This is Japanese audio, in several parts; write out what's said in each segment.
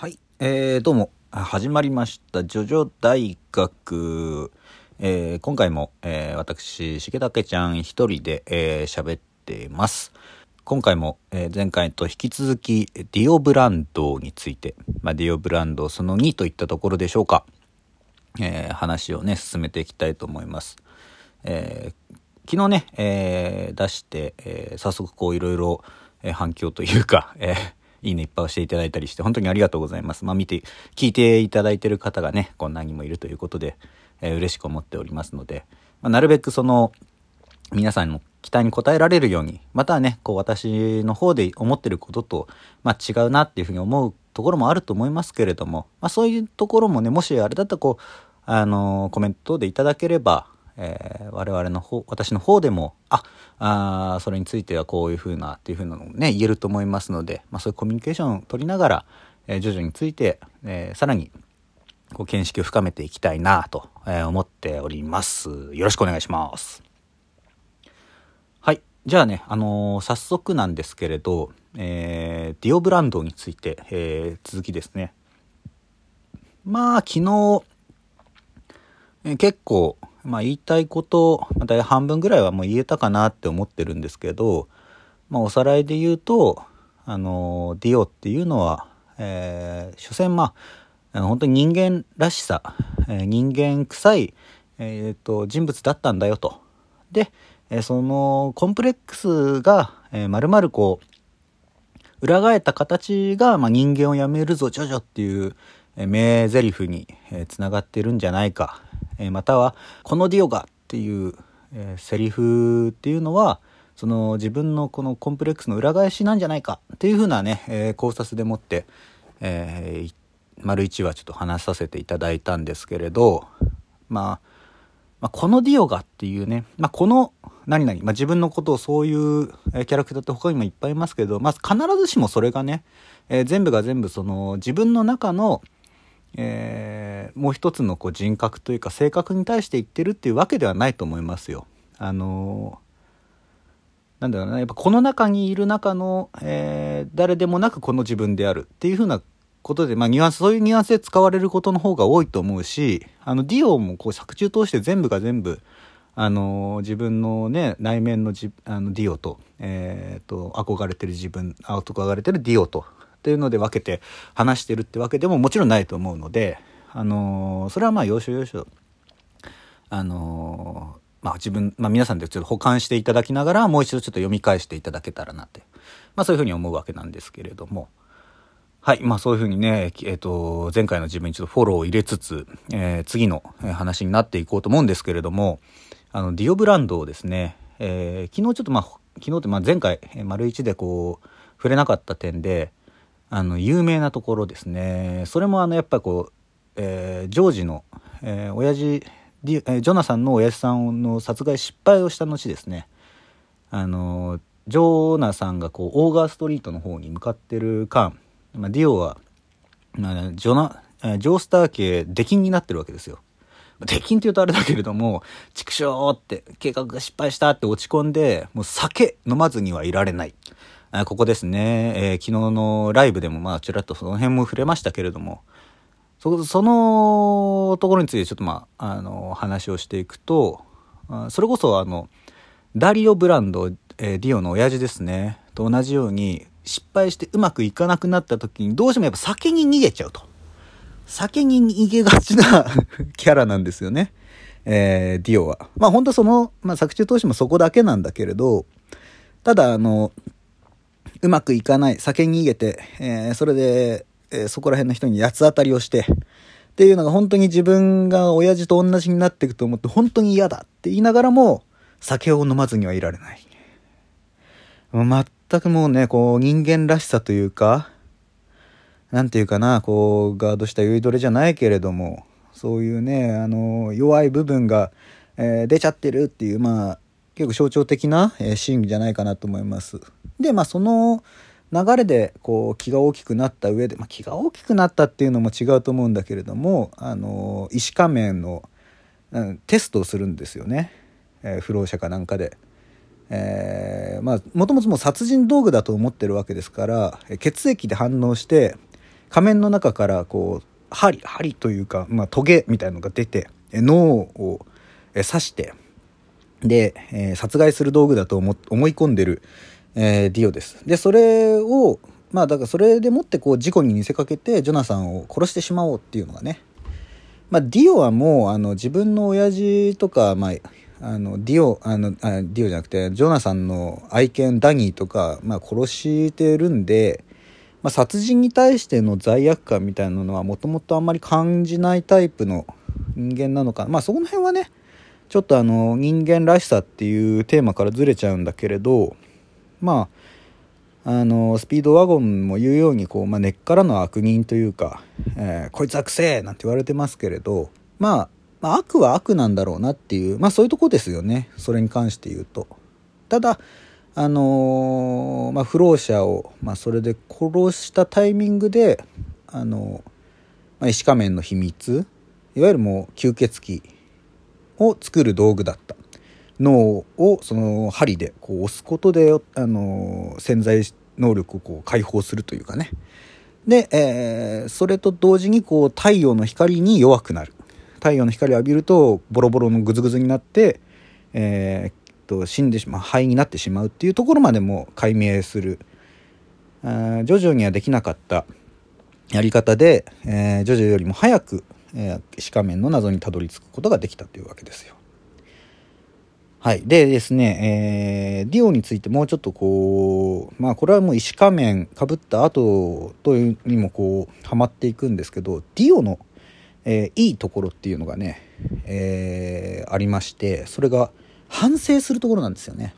はい、えー、どうも、始まりました、ジョジョ大学。えー今回も、えー私、重武ちゃん一人で、えー喋ってます。今回も、えー前回と引き続き、ディオブランドについて、まあ、ディオブランドその2といったところでしょうか。えー話をね、進めていきたいと思います。えー昨日ね、えー出して、えー早速こういろいろ、反響というか、えーいいねいっぱい押していただいたりして、本当にありがとうございます。まあ見て、聞いていただいてる方がね、こんなにもいるということで、えー嬉しく思っておりますので、まあなるべくその、皆さんの期待に応えられるように、またはね、こう私の方で思ってることと、まあ違うなっていうふうに思うところもあると思いますけれども、まあそういうところもね、もしあれだったらこう、あのーコメントでいただければ、えー我々の方、私の方でも、あ、あそれについてはこういうふうなっていうふうなのもね、言えると思いますので、まあそういうコミュニケーションを取りながら、えー徐々について、えーさらに、こう見識を深めていきたいなと、えー思っております。よろしくお願いします。はい。じゃあね、あのー早速なんですけれど、えーディオブランドについて、えー続きですね。まあ、昨日、えー結構、まあ言いたいこと、まあ、大半分ぐらいはもう言えたかなって思ってるんですけど、まあおさらいで言うと、あのディオっていうのは、えー所詮まあ、本当に人間らしさ、えー人間臭い、えーと人物だったんだよと。で、えーそのコンプレックスが、えー、まるまるこう、裏返った形が、まあ、人間をやめるぞ、ジョジョっていう、名台詞に、つながってるんじゃないか。または、このディオがっていう、セリフっていうのは、その自分のこのコンプレックスの裏返しなんじゃないかっていうふうなね、考察でもって、えー丸一話ちょっと話させていただいたんですけれど、まあ、まあ、このディオガっていうね、まあ、この何々、まあ、自分のことをそういうキャラクターって他にもいっぱいいますけど、まあ、必ずしもそれがね、えー全部が全部その自分の中の、えーもう一つのこう人格というか性格に対して言ってるっていうわけではないと思いますよ。あのーなんだろうな、やっぱこの中にいる中の、えー誰でもなくこの自分であるっていうふうなことで、まあニュアンス、そういうニュアンスで使われることの方が多いと思うし、あの、ディオもこう作中通して全部が全部、あのー自分のね、内面のじあのディオと、えーと、憧れてる自分、あ憧れてるディオと、っていうので分けて話してるってわけでももちろんないと思うので、あのーそれはまあ要所要所、あのーまあ自分、まあ皆さんでちょっと保管していただきながら、もう一度ちょっと読み返していただけたらなって、まあそういうふうに思うわけなんですけれども、はい。まあそういうふうにね、えっ、と、前回の自分にちょっとフォローを入れつつ、えー次の話になっていこうと思うんですけれども、あの、ディオブランドをですね、えー昨日ちょっとまあ、昨日ってまあ前回、え丸一でこう、触れなかった点で、あの、有名なところですね。それもあの、やっぱこう、えージョージの、えー親父、えジョナサンの親父さんの殺害失敗をした後ですね。あの、ジョーナさんがこう、オーガーストリートの方に向かってる間、まあ、ディオは、まあ、ジョナ、えージョースター家、出禁になってるわけですよ。出禁って言うとあれだけれども、畜生って、計画が失敗したって落ち込んで、もう酒飲まずにはいられない。ここですね、えー昨日のライブでもまあちらっとその辺も触れましたけれども、そそのところについてちょっとまあ、あの、話をしていくと、それこそあの、ダリオ・ブランド、えーディオの親父ですね、と同じように、失敗してうまくいかなくなった時に、どうしてもやっぱ酒に逃げちゃうと。酒に逃げがちな キャラなんですよね。えーディオは。まあ本当その、まあ作中通してもそこだけなんだけれど、ただあの、うまくいかない、酒に逃げて、えーそれで、えーそこら辺の人に八つ当たりをして、っていうのが本当に自分が親父と同じになっていくと思って本当に嫌だって言いながらも酒を飲まずにはいられない。全くもうね、こう人間らしさというか、なんていうかな、こうガードした酔いどれじゃないけれども、そういうね、あの、弱い部分が、えー出ちゃってるっていう、まあ、結構象徴的な、えーシーンじゃないかなと思います。で、まあその流れでこう気が大きくなった上で、まあ、気が大きくなったっていうのも違うと思うんだけれども、あの、医師仮面の、うんテストをするんですよね。えー不老者かなんかで。えーまあもともともう殺人道具だと思ってるわけですから血液で反応して仮面の中からこう針というか、まあ、トゲみたいのが出て脳を刺してで、えー、殺害する道具だと思い込んでる、えー、ディオです。でそれをまあだからそれでもってこう事故に見せかけてジョナサンを殺してしまおうっていうのがねまあ、ディオはもうあの自分の親父とか、まあ、あのディオあのあディオじゃなくてジョナサンの愛犬ダニーとか、まあ、殺してるんで、まあ、殺人に対しての罪悪感みたいなのはもともとあんまり感じないタイプの人間なのかまあその辺はねちょっとあの人間らしさっていうテーマからずれちゃうんだけれどまああのスピードワゴンも言うようにこう、まあ、根っからの悪人というか、えー、こいつはくせえなんて言われてますけれど、まあ、まあ悪は悪なんだろうなっていうまあそういうとこですよねそれに関して言うと。ただあのー、まあ、不老者を、まあ、それで殺したタイミングで、あのー、まあ、石仮面の秘密いわゆるもう吸血鬼を作る道具だった脳をその針でこう押すことで、あの潜在能力をこう解放するというかね。で、えー、それと同時にこう太陽の光に弱くなる。太陽の光を浴びるとボロボロのグズグズになって、えー、と死んでしまう灰になってしまうっていうところまでも解明する。あジョジョにはできなかった。やり方で、えー、よりも早く、えー、石仮面の謎にたどり着くことができたというわけですよ。はい。でですね、えー、ディオについてもうちょっとこう、まあこれはもう石仮面かぶった後というにもこう、はまっていくんですけど、ディオの、えー、いいところっていうのがね、えー、ありまして、それが反省するところなんですよね。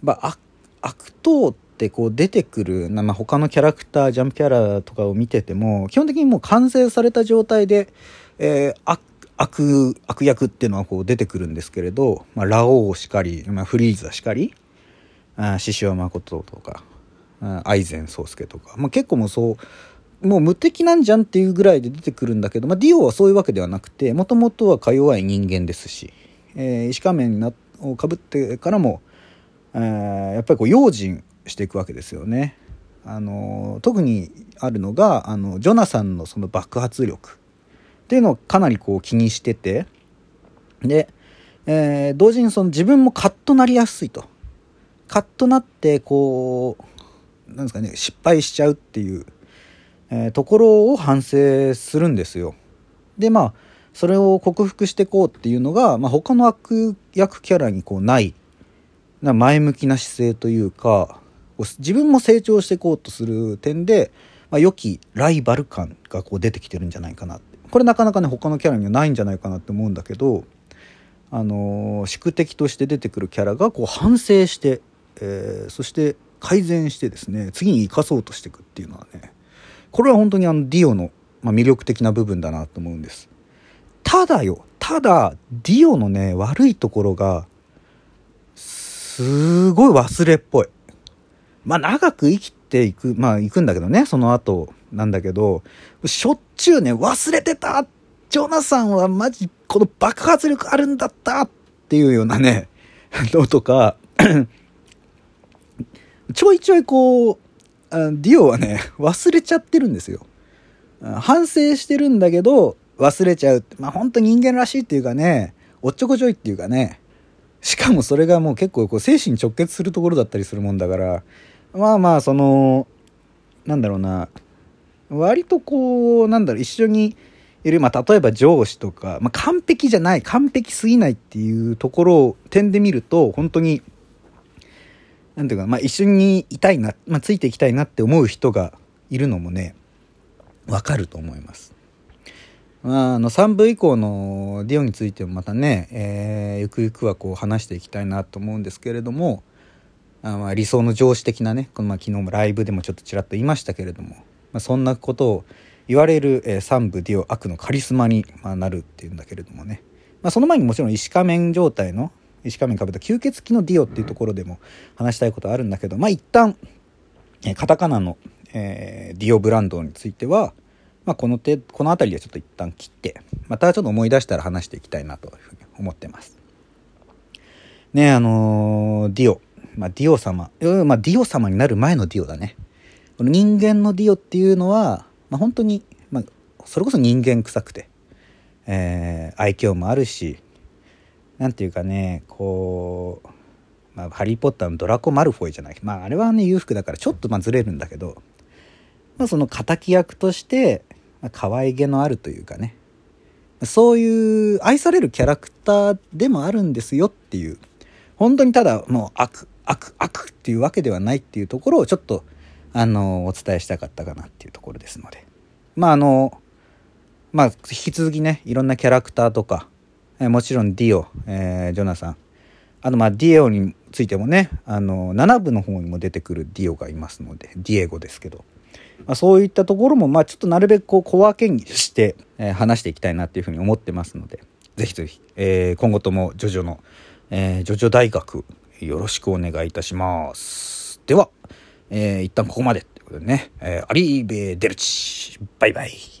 まあ、悪党ってこう出てくる、まあ、他のキャラクター、ジャンプキャラとかを見てても、基本的にもう完成された状態で、えー、悪悪悪役っていうのはこう出てくるんですけれど、まあ、ラオウしかり、まあ、フリーザしかり獅子王誠とかアイゼン宗介とか、まあ、結構もうそうもう無敵なんじゃんっていうぐらいで出てくるんだけど、まあ、ディオはそういうわけではなくてもともとはか弱い人間ですし、えー、石仮面をかぶってからも、えー、やっぱりこう用心していくわけですよね。あの特にあるのがあのジョナサンのその爆発力っていうのをかなりこう気にしてて、で、えー、同時にその自分もカッとなりやすいと。カッとなって、こう、なんですかね、失敗しちゃうっていう、えー、ところを反省するんですよ。で、まあ、それを克服していこうっていうのが、まあ、他の悪役キャラにこうないな前向きな姿勢というか自分も成長していこうとする点で、まあ、良きライバル感がこう出てきてるんじゃないかなってこれなかなかね他のキャラにはないんじゃないかなって思うんだけどあの宿敵として出てくるキャラがこう反省して、えー、そして改善してですね次に生かそうとしていくっていうのはねこれは本当にあのディオの、まあ、魅力的な部分だなと思うんです。ただよただディオのね悪いところがすごい忘れっぽい。まあ長く生きていくまあ行くんだけどねその後。なんだけど、しょっちゅうね、忘れてたジョナサンはマジ、この爆発力あるんだったっていうようなね、のとかちょいちょいこう、ディオはね、忘れちゃってるんですよ。反省してるんだけど、忘れちゃう。まあ本当人間らしいっていうかね、おっちょこちょいっていうかね、しかもそれがもう結構こう精神直結するところだったりするもんだから、まあまあその、なんだろうな、割とこうなんだろう一緒にいる、まあ、例えば上司とか、まあ、完璧じゃない完璧すぎないっていうところを点で見ると本当になんていうか、まあ、一緒にいたいな、まあ、ついていきたいなって思う人がいるのもねわかると思います。まあ、あの3部以降のディオについてもまたね、えー、ゆくゆくはこう話していきたいなと思うんですけれどもあまあ理想の上司的なねこのまあ昨日もライブでもちょっとちらっと言いましたけれどもまあ、そんなことを言われる、えー、三部ディオ悪のカリスマに、まあ、なるっていうんだけれどもね、まあ、その前にもちろん石仮面状態の石仮面かぶった吸血鬼のディオっていうところでも話したいことあるんだけどまあ一旦、えー、カタカナの、えー、ディオブランドについては、まあ、この手この辺りでちょっと一旦切ってまたちょっと思い出したら話していきたいなというふうに思ってます。ねあのー、ディオ、まあ、ディオ様、まあ、ディオ様になる前のディオだね。この人間のディオっていうのは、まあ、本当に、まあ、それこそ人間臭くて、えー、愛嬌もあるし何て言うかねこう、まあ、ハリー・ポッターのドラコ・マルフォイじゃない。まああれはね裕福だからちょっとまあずれるんだけど、まあ、その敵役として、まあ、可愛げのあるというかね。そういう愛されるキャラクターでもあるんですよっていう本当にただもう悪悪悪っていうわけではないっていうところをちょっとあのお伝えしたかったかなっていうところですので。まああのまあ引き続きねいろんなキャラクターとか、えー、もちろんディオ、えー、ジョナサン。あとまあディオについてもねあの7部の方にも出てくるディオがいますのでディエゴですけど、まあ、そういったところもまあちょっとなるべくこう小分けにして、えー、話していきたいなっていうふうに思ってますのでぜひぜひ、えー、今後ともジョジョの、えー、ジョジョ大学よろしくお願いいたします。では、えー、一旦ここまでということでね、えー、アリーベ・デルチ、バイバイ。